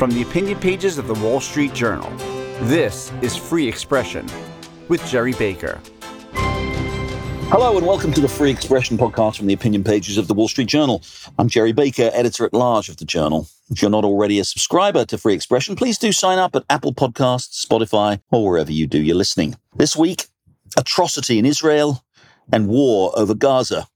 From the opinion pages of the Wall Street Journal, this is Free Expression with Gerry Baker. Hello and welcome to the Free Expression podcast from the opinion pages of the Wall Street Journal. I'm Gerry Baker, editor at large of the Journal. If you're not already a subscriber to Free Expression, please do sign up at Apple Podcasts, Spotify, or wherever you do your listening. This week, atrocity in Israel and war over Gaza.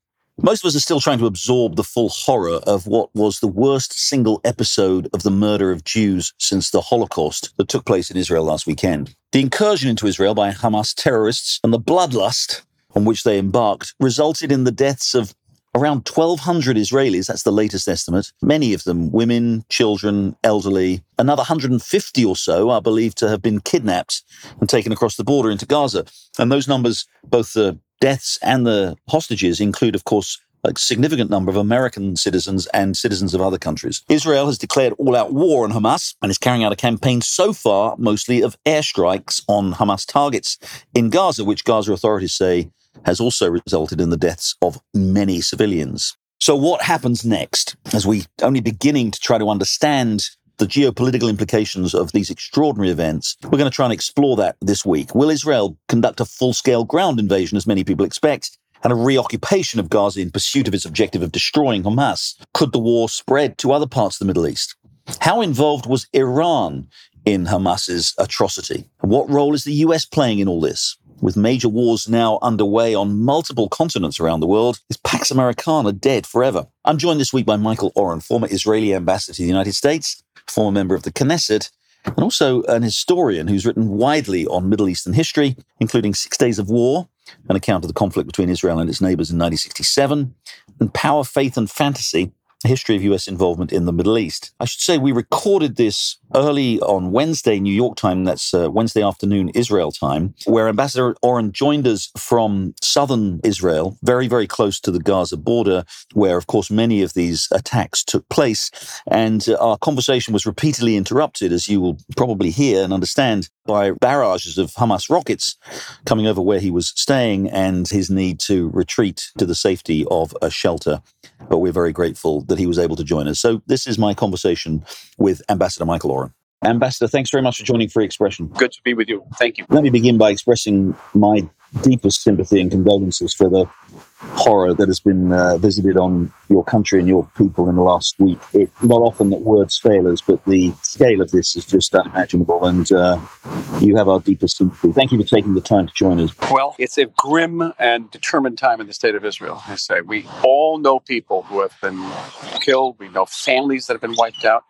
Most of us are still trying to absorb the full horror of what was the worst single episode of the murder of Jews since the Holocaust that took place in Israel last weekend. The incursion into Israel by Hamas terrorists and the bloodlust on which they embarked resulted in the deaths of around 1,200 Israelis. That's the latest estimate. Many of them women, children, elderly. Another 150 or so are believed to have been kidnapped and taken across the border into Gaza. And those numbers, both the deaths and the hostages, include, of course, a significant number of American citizens and citizens of other countries. Israel has declared all out war on Hamas and is carrying out a campaign so far mostly of airstrikes on Hamas targets in Gaza, which Gaza authorities say has also resulted in the deaths of many civilians. So, what happens next as we only beginning to try to understand the geopolitical implications of these extraordinary events. We're going to try and explore that this week. Will Israel conduct a full scale ground invasion, as many people expect, and a reoccupation of Gaza in pursuit of its objective of destroying Hamas? Could the war spread to other parts of the Middle East? How involved was Iran in Hamas's atrocity? And what role is the US playing in all this? With major wars now underway on multiple continents around the world, is Pax Americana dead forever? I'm joined this week by Michael Oren, former Israeli ambassador to the United States, former member of the Knesset, and also an historian who's written widely on Middle Eastern history, including Six Days of War, an account of the conflict between Israel and its neighbors in 1967, and Power, Faith, and Fantasy, history of US involvement in the Middle East. I should say we recorded this early on Wednesday, New York time. That's uh, Wednesday afternoon, Israel time, where Ambassador Oren joined us from southern Israel, very, very close to the Gaza border, where, of course, many of these attacks took place. And uh, our conversation was repeatedly interrupted, as you will probably hear and understand, by barrages of Hamas rockets coming over where he was staying and his need to retreat to the safety of a shelter. But we're very grateful that he was able to join us. So this is my conversation with Ambassador Michael Oren. Ambassador, thanks very much for joining Free Expression. Good to be with you. Thank you. Let me begin by expressing my deepest sympathy and condolences for the horror that has been uh, visited on your country and your people in the last week. It's not often that words fail us, but the scale of this is just unimaginable, and uh, you have our deepest sympathy. Thank you for taking the time to join us. Well, it's a grim and determined time in the state of Israel. I say we all know people who have been killed. We know families that have been wiped out.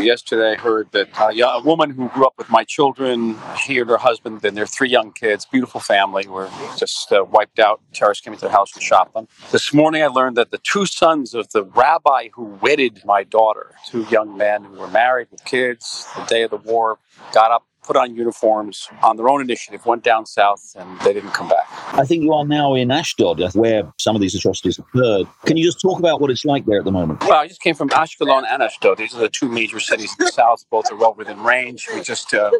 Yesterday, I heard that uh, a woman who grew up with my children, she and her husband and their three young kids, beautiful family, were just uh, wiped out. Terrorists came into their house and shot them. This morning, I learned that the two sons of the rabbi who wedded my daughter, two young men who were married with kids, the day of the war, got up put on uniforms on their own initiative, went down south, and they didn't come back. I think you are now in Ashdod, where some of these atrocities occurred. Can you just talk about what it's like there at the moment? Well, I just came from Ashkelon and Ashdod. These are the two major cities in the south. Both are well within range. We just uh,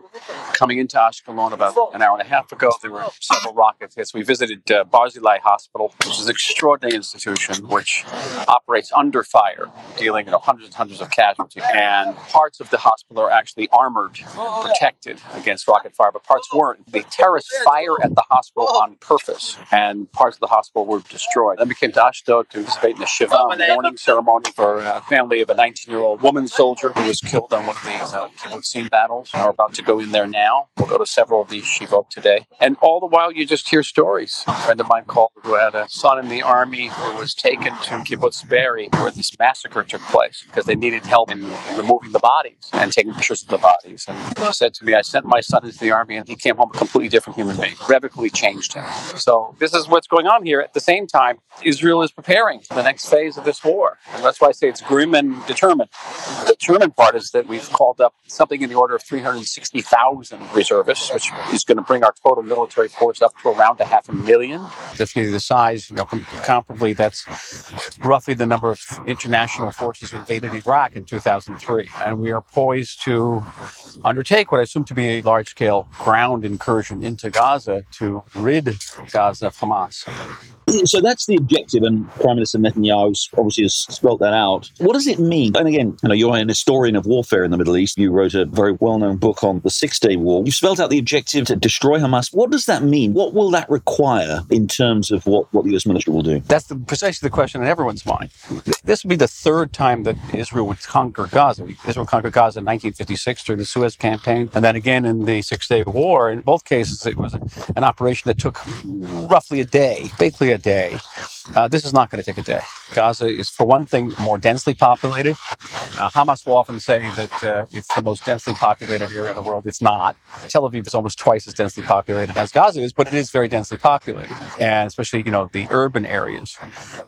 coming into Ashkelon about an hour and a half ago. There were several rocket hits. We visited uh, Barzilai Hospital, which is an extraordinary institution which operates under fire, dealing you know, hundreds and hundreds of casualties. And parts of the hospital are actually armored, protected protected against rocket fire, but parts weren't. The terrorists fire at the hospital on purpose, and parts of the hospital were destroyed. Then we came to Ashdod to participate in the Shiva mourning ceremony for a family of a 19-year-old woman soldier who was killed on one of these uh, kibbutzim battles. We're about to go in there now. We'll go to several of these Shivot today. And all the while, you just hear stories. A friend of mine called who had a son in the army who was taken to Kibbutz Be'eri, where this massacre took place because they needed help in removing the bodies and taking pictures of the bodies. And he said to me, I sent my son into the army and he came home a completely different human being, radically changed him. So this is what's going on here. At the same time, Israel is preparing for the next phase of this war. And that's why I say it's grim and determined. The determined part is that we've called up something in the order of 360,000 reservists, which is going to bring our total military force up to around a half a million. If That's the size, you know, comparably, that's roughly the number of international forces invaded Iraq in 2003. And we are poised to undertake what I assume to be a large scale ground incursion into Gaza to rid Gaza of Hamas. So that's the objective, and Prime Minister Netanyahu obviously has spelt that out. What does it mean? And again, you know, you're an historian of warfare in the Middle East. You wrote a very well-known book on the Six-Day War. You spelled out the objective to destroy Hamas. What does that mean? What will that require in terms of what, what the U.S. military will do? That's the, precisely the question in everyone's mind. This would be the third time that Israel would conquer Gaza. Israel conquered Gaza in 1956 during the Suez Campaign, and then again in the Six-Day War. In both cases, it was an operation that took roughly a day, basically a day. Uh, this is not going to take a day. Gaza is, for one thing, more densely populated. Uh, Hamas will often say that uh, it's the most densely populated area in the world. It's not. Tel Aviv is almost twice as densely populated as Gaza is, but it is very densely populated, and especially you know the urban areas.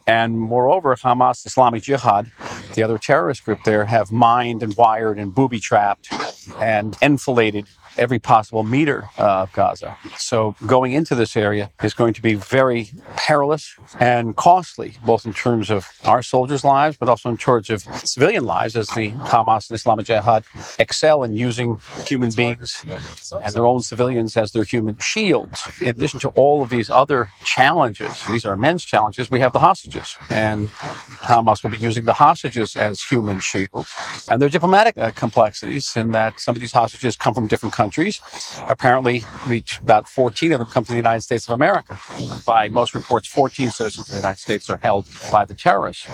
And moreover, Hamas, Islamic Jihad, the other terrorist group there, have mined and wired and booby trapped and enfiladed every possible meter of Gaza. So going into this area is going to be very perilous and costly, both in terms of our soldiers' lives, but also in terms of civilian lives, as the Hamas and Islamic Jihad excel in using human beings and their own civilians as their human shields. In addition to all of these other challenges, these are immense challenges, we have the hostages. And Hamas will be using the hostages as human shields. And there are diplomatic uh, complexities in that some of these hostages come from different countries. Countries, apparently, about 14 of them come from the United States of America. By most reports, 14 citizens of the United States are held by the terrorists.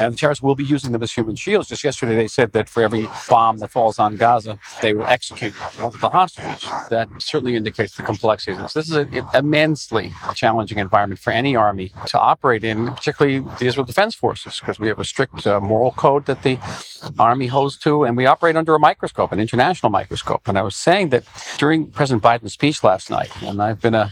And the terrorists will be using them as human shields. Just yesterday, they said that for every bomb that falls on Gaza, they will execute one of the hostages. That certainly indicates the complexity of this. This is an immensely challenging environment for any army to operate in, particularly the Israel Defense Forces, because we have a strict uh, moral code that the army holds to, and we operate under a microscope, an international microscope. And I was saying that during President Biden's speech last night, and I've been uh,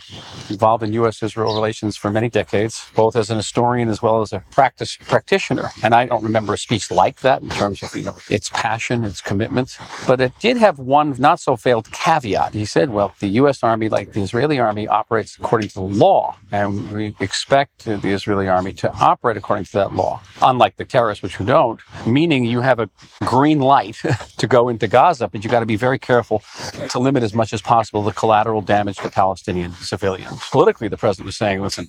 involved in U.S. Israel relations for many decades, both as an historian as well as a practice practitioner. And I don't remember a speech like that in terms of you know its passion, its commitment. But it did have one not so failed caveat. He said, "Well, the U.S. Army, like the Israeli Army, operates according to law, and we expect the Israeli Army to operate according to that law, unlike the terrorists, which who don't. Meaning, you have a green light to go into Gaza, but you got to be very careful to limit as much as possible the collateral damage to Palestinian civilians. Politically, the president was saying, listen,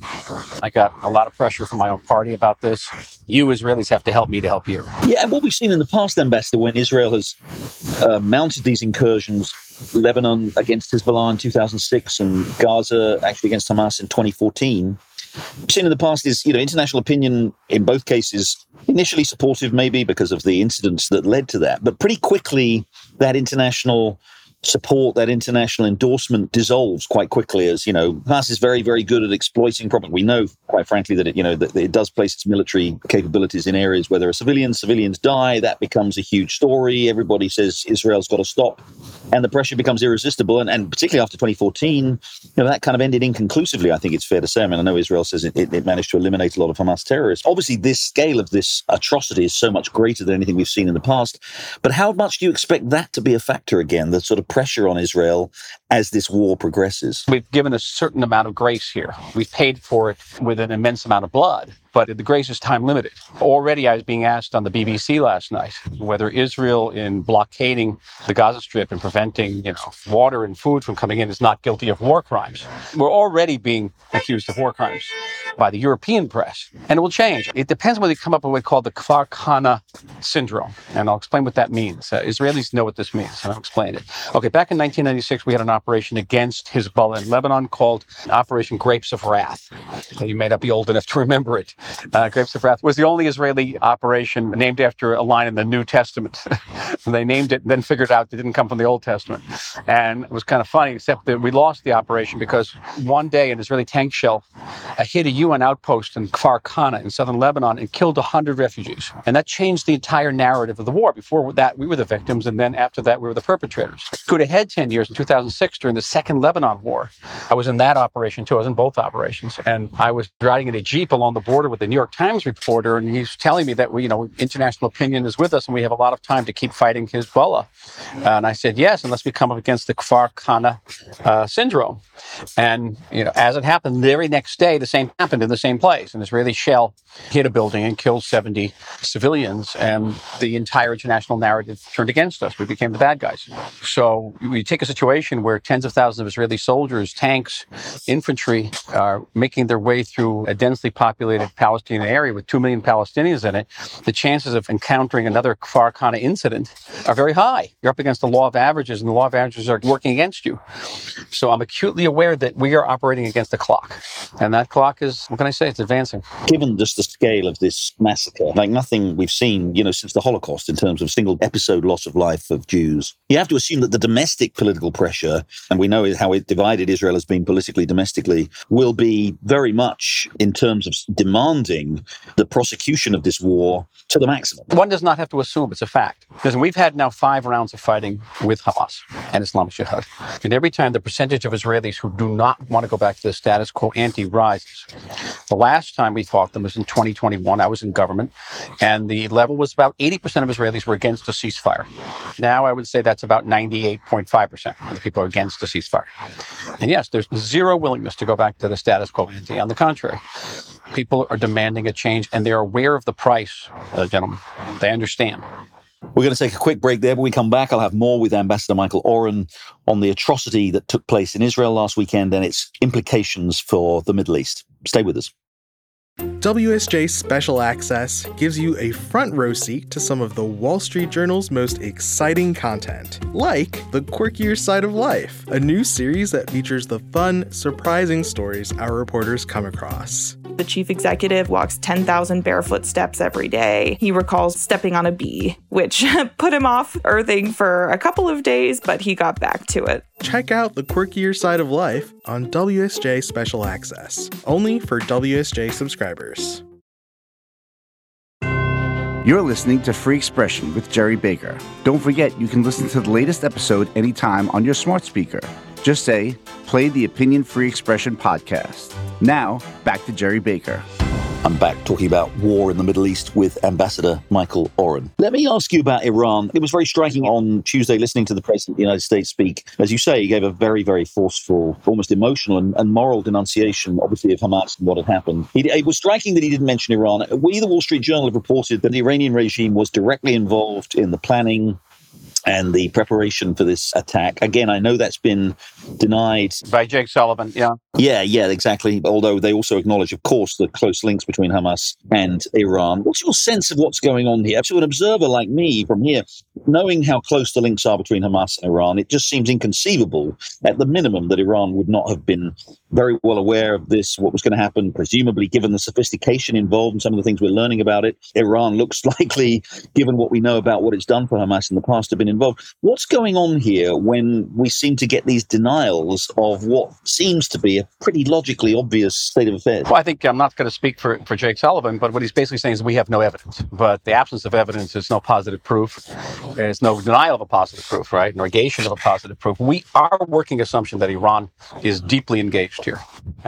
I got a lot of pressure from my own party about this. You Israelis have to help me to help you. Yeah, and what we've seen in the past, Ambassador, when Israel has uh, mounted these incursions, Lebanon against Hezbollah in 2006 and Gaza actually against Hamas in 2014, we've seen in the past is, you know, international opinion in both cases initially supportive maybe because of the incidents that led to that, but pretty quickly that international support, that international endorsement dissolves quite quickly as, you know, Hamas is very, very good at exploiting problems. We know, quite frankly, that it, you know, that it does place its military capabilities in areas where there are civilians, civilians die, that becomes a huge story. Everybody says Israel's got to stop. And the pressure becomes irresistible. And, and particularly after 2014, you know, that kind of ended inconclusively, I think it's fair to say. I mean, I know Israel says it, it, it managed to eliminate a lot of Hamas terrorists. Obviously, this scale of this atrocity is so much greater than anything we've seen in the past. But how much do you expect that to be a factor again, the sort of pressure on Israel as this war progresses? We've given a certain amount of grace here. We've paid for it with an immense amount of blood but the grace is time limited. Already, I was being asked on the BBC last night whether Israel, in blockading the Gaza Strip and preventing, you know, water and food from coming in, is not guilty of war crimes. We're already being accused of war crimes by the European press, and it will change. It depends whether they come up with what's called the Kfar syndrome, and I'll explain what that means. Uh, Israelis know what this means, and I'll explain it. Okay, back in 1996, we had an operation against Hezbollah in Lebanon called Operation Grapes of Wrath. You may not be old enough to remember it. Uh, Grapes of Wrath was the only Israeli operation named after a line in the New Testament. they named it and then figured out it didn't come from the Old Testament. And it was kind of funny, except that we lost the operation because one day an Israeli tank shell uh, hit a UN outpost in Kfar Kana in southern Lebanon and killed 100 refugees. And that changed the entire narrative of the war. Before that, we were the victims, and then after that, we were the perpetrators. Go ahead 10 years in 2006 during the second Lebanon war. I was in that operation too. I was in both operations. And I was riding in a Jeep along the border with the New York Times reporter, and he's telling me that we, you know, international opinion is with us and we have a lot of time to keep fighting Hezbollah. and I said, yes, unless we come up against the Kfar uh, syndrome. And, you know, as it happened, the very next day, the same happened in the same place. An Israeli shell hit a building and killed 70 civilians, and the entire international narrative turned against us. We became the bad guys. So we take a situation where tens of thousands of Israeli soldiers, tanks, infantry are making their way through a densely populated Palestinian area with 2 million Palestinians in it. The chances of encountering another Kana incident are very high. You're up against the law of averages, and the law of averages are working against you. So I'm acutely aware that we are operating against the clock. And that clock is, what can I say? It's advancing. Given just the scale of this massacre, like nothing we've seen, you know, since the Holocaust in terms of single episode loss of life of Jews, you have to assume that the domestic political pressure, and we know how it divided Israel has been politically, domestically, will be very much in terms of demanding the prosecution of this war to the maximum. One does not have to assume it's a fact. Because we've had now five rounds of fighting with Hamas and Islamic Jihad. And every time the percentage of Israelis who do not want to go back to the status quo ante rises. The last time we fought them was in 2021. I was in government, and the level was about 80% of Israelis were against a ceasefire. Now I would say that's about 98.5% of the people are against a ceasefire. And yes, there's zero willingness to go back to the status quo ante. On the contrary, people are demanding a change, and they're aware of the price, uh, gentlemen. They understand. We're going to take a quick break there. When we come back, I'll have more with Ambassador Michael Oren on the atrocity that took place in Israel last weekend and its implications for the Middle East. Stay with us. WSJ Special Access gives you a front row seat to some of the Wall Street Journal's most exciting content, like The Quirkier Side of Life, a new series that features the fun, surprising stories our reporters come across. The chief executive walks 10,000 barefoot steps every day. He recalls stepping on a bee, which put him off earthing for a couple of days, but he got back to it. Check out The Quirkier Side of Life on WSJ Special Access, only for WSJ subscribers. You're listening to Free Expression with Gerry Baker. Don't forget, you can listen to the latest episode anytime on your smart speaker. Just say, play the Opinion Free Expression podcast. Now, back to Gerry Baker. I'm back talking about war in the Middle East with Ambassador Michael Oren. Let me ask you about Iran. It was very striking on Tuesday listening to the President of the United States speak. As you say, he gave a very, very forceful, almost emotional and, and moral denunciation, obviously, of Hamas and what had happened. He, it was striking that he didn't mention Iran. We, the Wall Street Journal, have reported that the Iranian regime was directly involved in the planning, and the preparation for this attack. Again, I know that's been denied by Jake Sullivan. Yeah. Yeah, yeah, exactly. Although they also acknowledge, of course, the close links between Hamas and Iran. What's your sense of what's going on here? To an observer like me from here, knowing how close the links are between Hamas and Iran, it just seems inconceivable, at the minimum, that Iran would not have been very well aware of this, what was going to happen, presumably given the sophistication involved and some of the things we're learning about it. Iran looks likely, given what we know about what it's done for Hamas in the past, to have been involved. What's going on here when we seem to get these denials of what seems to be a pretty logically obvious state of affairs? Well, I think I'm not going to speak for, for Jake Sullivan, but what he's basically saying is we have no evidence. But the absence of evidence is no positive proof. There's no denial of a positive proof, right? Negation of a positive proof. We are working assumption that Iran is deeply engaged here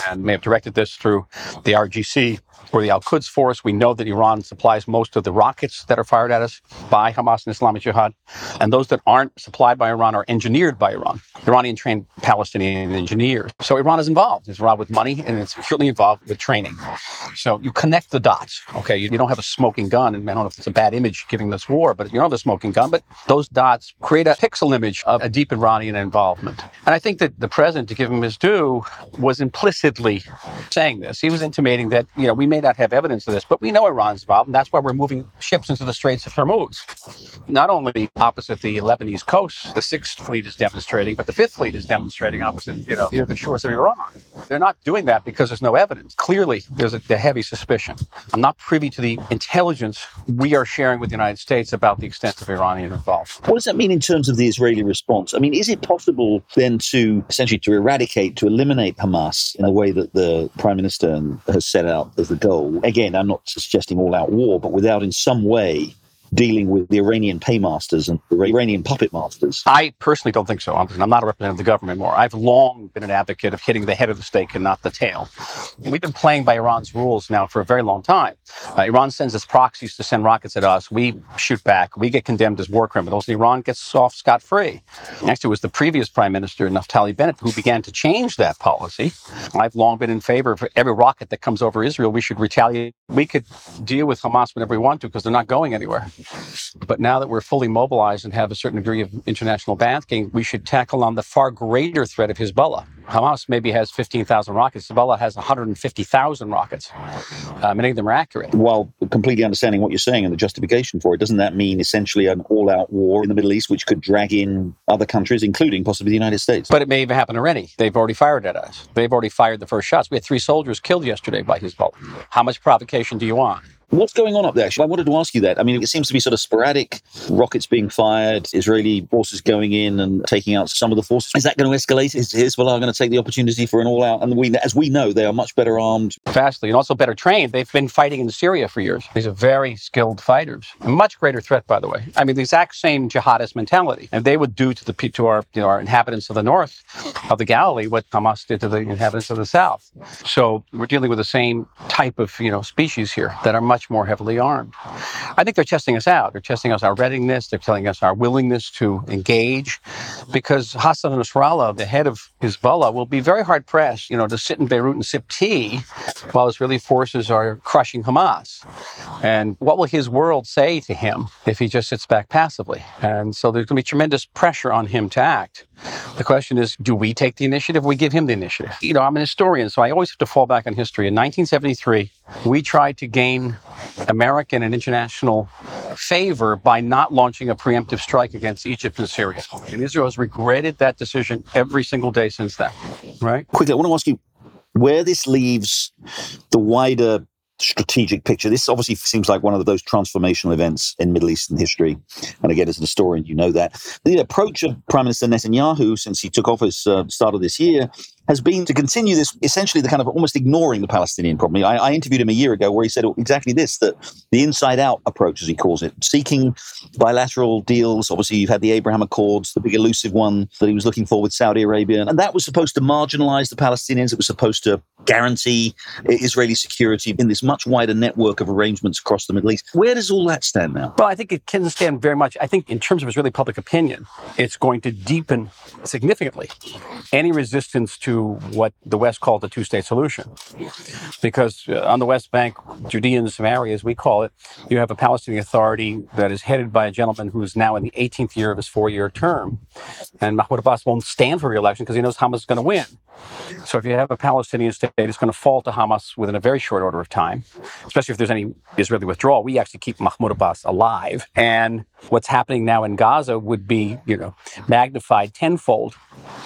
and may have directed this through the RGC or the Al Quds Force. We know that Iran supplies most of the rockets that are fired at us by Hamas and Islamic Jihad. And those that aren't supplied by Iran are engineered by Iran, Iranian trained Palestinian engineers. So Iran is involved. It's involved with money and it's certainly involved with training. So you connect the dots. Okay, you, you don't have a smoking gun, and I don't know if it's a bad image giving this war, but you don't have a smoking gun, but those dots create a pixel image of a deep Iranian involvement. And I think that the president, to give him his due, was implicitly saying this. He was intimating that, you know, we may not have evidence of this, but we know Iran's involved, and that's why we're moving ships into the Straits of Hormuz. Not only opposite the Lebanese coast, the Sixth Fleet is demonstrating, but the Fifth Fleet is demonstrating opposite, you know, near the shores of Iran. They're not doing that because there's no evidence. Clearly, there's a, a heavy suspicion. I'm not privy to the intelligence we are sharing with the United States about the extent of Iranian involvement. What does that mean in terms of the Israeli response? I mean, is it possible then to essentially to eradicate, to eliminate Hamas in the way that the Prime Minister has set out as the goal? Again, I'm not suggesting all out war, but without in some way dealing with the Iranian paymasters and the Iranian puppet masters? I personally don't think so. I'm not a representative of the government anymore. I've long been an advocate of hitting the head of the stake and not the tail. We've been playing by Iran's rules now for a very long time. Uh, Iran sends its proxies to send rockets at us. We shoot back. We get condemned as war criminals. Iran gets off scot free. Next, it was the previous prime minister, Naftali Bennett, who began to change that policy. I've long been in favor of every rocket that comes over Israel, we should retaliate. We could deal with Hamas whenever we want to because they're not going anywhere. But now that we're fully mobilized and have a certain degree of international backing, we should tackle on the far greater threat of Hezbollah. Hamas maybe has 15,000 rockets. Hezbollah has 150,000 rockets. Uh, many of them are accurate. While completely understanding what you're saying and the justification for it, doesn't that mean essentially an all out war in the Middle East, which could drag in other countries, including possibly the United States? But it may even happen already. They've already fired at us. They've already fired the first shots. We had three soldiers killed yesterday by Hezbollah. How much provocation do you want? What's going on up there? Actually, I wanted to ask you that. I mean, it seems to be sort of sporadic rockets being fired, Israeli forces going in and taking out some of the forces. Is that going to escalate? Is Hezbollah going to take the opportunity for an all out? And we, as we know, they are much better armed. Vastly, and also better trained. They've been fighting in Syria for years. These are very skilled fighters. A much greater threat, by the way. I mean, the exact same jihadist mentality. And they would do to the to our, you know, our inhabitants of the north of the Galilee what Hamas did to the inhabitants of the south. So we're dealing with the same type of, you know, species here that are much more heavily armed. I think they're testing us out. They're testing us our readiness. They're telling us our willingness to engage, because Hassan Nasrallah, the head of Hezbollah, will be very hard pressed, you know, to sit in Beirut and sip tea while Israeli forces are crushing Hamas. And what will his world say to him if he just sits back passively? And so there's going to be tremendous pressure on him to act. The question is, do we take the initiative? We give him the initiative. You know, I'm an historian, so I always have to fall back on history. In 1973, we tried to gain American and international favor by not launching a preemptive strike against Egypt and Syria. And Israel has regretted that decision every single day since then. Right? Quickly, I want to ask you where this leaves the wider strategic picture. This obviously seems like one of those transformational events in Middle Eastern history. And again, as an historian, you know that. The approach of Prime Minister Netanyahu since he took office uh, start of this year has been to continue this essentially the kind of almost ignoring the Palestinian problem. I, I, interviewed him a year ago where he said exactly this that the inside out approach, as he calls it, seeking bilateral deals. Obviously, you've had the Abraham Accords, the big elusive one that he was looking for with Saudi Arabia. And that was supposed to marginalize the Palestinians. It was supposed to guarantee Israeli security in this much wider network of arrangements across the Middle East. Where does all that stand now? Well, I think it can stand very much. I think in terms of Israeli public opinion, it's going to deepen significantly any resistance to what the West called the two state solution. Because uh, on the West Bank, Judea and Samaria, as we call it, you have a Palestinian Authority that is headed by a gentleman who is now in the 18th year of his four year term. And Mahmoud Abbas won't stand for re election because he knows Hamas is going to win. So if you have a Palestinian state, it's going to fall to Hamas within a very short order of time, especially if there's any Israeli withdrawal. We actually keep Mahmoud Abbas alive. And what's happening now in Gaza would be, you know, magnified tenfold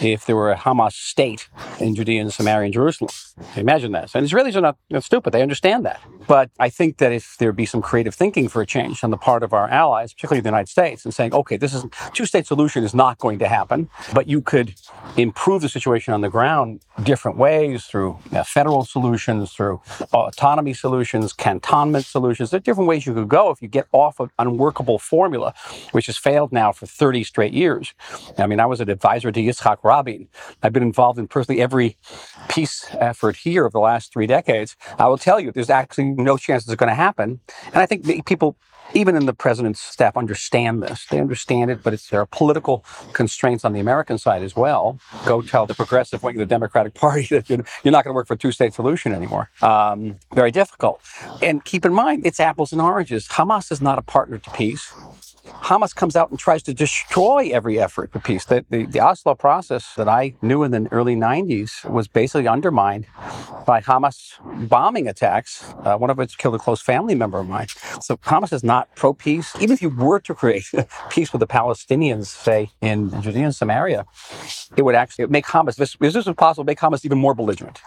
if there were a Hamas state in Judea and Samaria and Jerusalem. Imagine that. And Israelis are not, not stupid. They understand that. But I think that if there be some creative thinking for a change on the part of our allies, particularly the United States, and saying, okay, this is two-state solution is not going to happen, but you could improve the situation on the ground different ways through you know, federal solutions, through autonomy solutions, cantonment solutions. There are different ways you could go if you get off of unworkable formula, which has failed now for 30 straight years. I mean, I was an advisor to Yitzhak Rabin. I've been involved in personally every peace effort here of the last three decades. I will tell you, there's actually no chance it's going to happen. And I think people even in the president's staff understand this. They understand it, but there are political constraints on the American side as well. Go tell the progressive wing of the Democratic Party that you're, not going to work for a two-state solution anymore. Um, very difficult. And keep in mind, it's apples and oranges. Hamas is not a partner to peace. Hamas comes out and tries to destroy every effort for peace. The, the, the, Oslo process that I knew in the early 90s was basically undermined by Hamas bombing attacks, uh, one of which killed a close family member of mine. So Hamas is not pro peace. Even if you were to create peace with the Palestinians, say in Judea and Samaria, it would actually make Hamas, if this was possible, make Hamas even more belligerent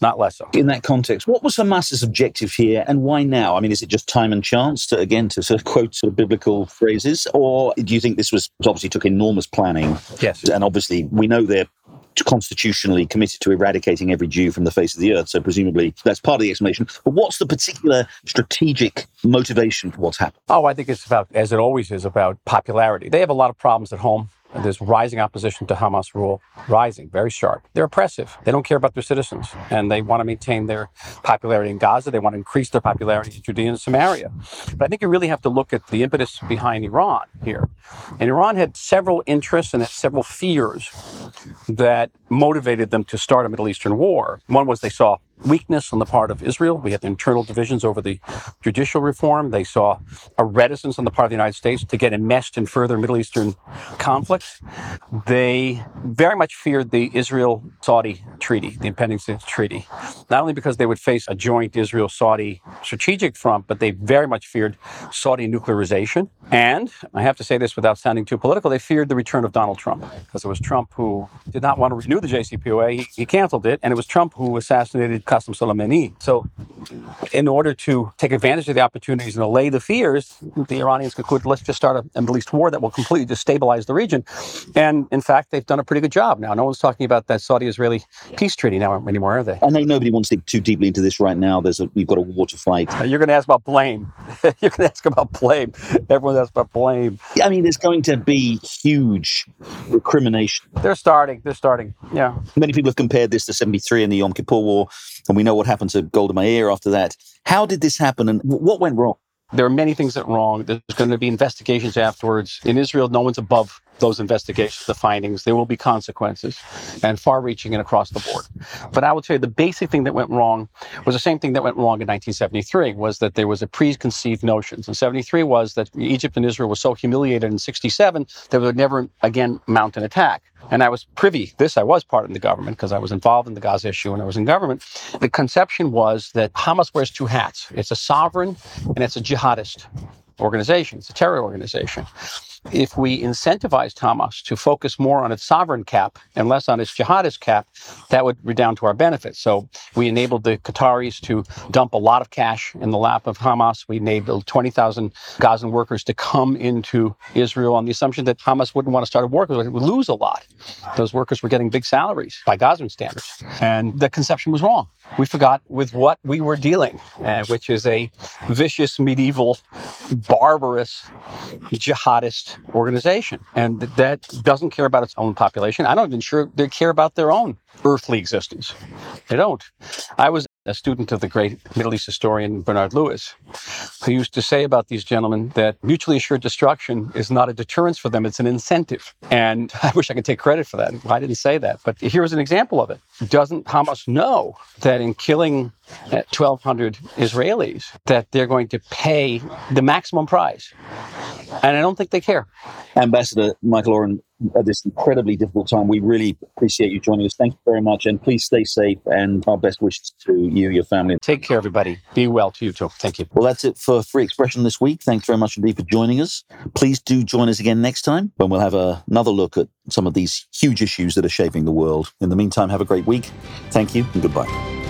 not less so. In that context, what was Hamas's objective here and why now? I mean, is it just time and chance to, again, to sort of quote sort of biblical phrases? Or do you think this was obviously took enormous planning? Yes. And obviously, we know they're constitutionally committed to eradicating every Jew from the face of the earth. So presumably that's part of the explanation. But what's the particular strategic motivation for what's happened? Oh, I think it's about, as it always is, about popularity. They have a lot of problems at home. There's rising opposition to Hamas rule, rising, very sharp. They're oppressive. They don't care about their citizens, and they want to maintain their popularity in Gaza. They want to increase their popularity in Judea and Samaria. But I think you really have to look at the impetus behind Iran here. And Iran had several interests and had several fears that motivated them to start a Middle Eastern war. One was they saw weakness on the part of Israel. We had internal divisions over the judicial reform. They saw a reticence on the part of the United States to get enmeshed in further Middle Eastern conflicts. They very much feared the Israel Saudi treaty, the impending treaty, not only because they would face a joint Israel Saudi strategic front, but they very much feared Saudi nuclearization. And I have to say this without sounding too political, they feared the return of Donald Trump because it was Trump who did not want to renew the JCPOA. He, he canceled it, and it was Trump who assassinated Qasem Soleimani. So, in order to take advantage of the opportunities and allay the fears, the Iranians concluded, let's just start a, Middle East war that will completely destabilize the region. And in fact, they've done a pretty good job now. No one's talking about that Saudi-Israeli peace treaty now anymore, are they? I know nobody wants to dig too deeply into this right now. There's a, we've got a war to fight. You're going to ask about blame. You're going to ask about blame. Everyone asks about blame. I mean, there's going to be huge recrimination. They're starting. They're starting. Yeah. Many people have compared this to 73 and the Yom Kippur War, and we know what happened to Golda Meir after that. How did this happen, and what went wrong? There are many things that went wrong. There's going to be investigations afterwards. In Israel, no one's above those investigations, the findings. There will be consequences and far reaching and across the board. But I will tell you the basic thing that went wrong was the same thing that went wrong in 1973 was that there was a preconceived notions. And 73 was that Egypt and Israel were so humiliated in 67 that they would never again mount an attack. And I was privy, this I was part of the government because I was involved in the Gaza issue and I was in government. The conception was that Hamas wears two hats. It's a sovereign and it's a jihadist organization. It's a terror organization if we incentivized Hamas to focus more on its sovereign cap and less on its jihadist cap, that would redound to our benefit. So we enabled the Qataris to dump a lot of cash in the lap of Hamas. We enabled 20,000 Gazan workers to come into Israel on the assumption that Hamas wouldn't want to start a war because it would lose a lot. Those workers were getting big salaries by Gazan standards. And the conception was wrong. We forgot with what we were dealing, uh, which is a vicious, medieval, barbarous, jihadist organization. And that doesn't care about its own population. I'm not even sure they care about their own earthly existence. They don't. I was a student of the great Middle East historian Bernard Lewis, who used to say about these gentlemen that mutually assured destruction is not a deterrence for them, it's an incentive. And I wish I could take credit for that. I didn't say that. But here's an example of it. Doesn't Hamas know that in killing uh, 1,200 Israelis, that they're going to pay the maximum price? And I don't think they care. Ambassador Michael Oren, at this incredibly difficult time, we really appreciate you joining us. Thank you very much. And please stay safe and our best wishes to you, your family. Take care, everybody. Be well to you too. Thank you. Well, that's it for Free Expression this week. Thanks very much indeed for joining us. Please do join us again next time when we'll have a, another look at some of these huge issues that are shaping the world. In the meantime, have a great week. Thank you and goodbye.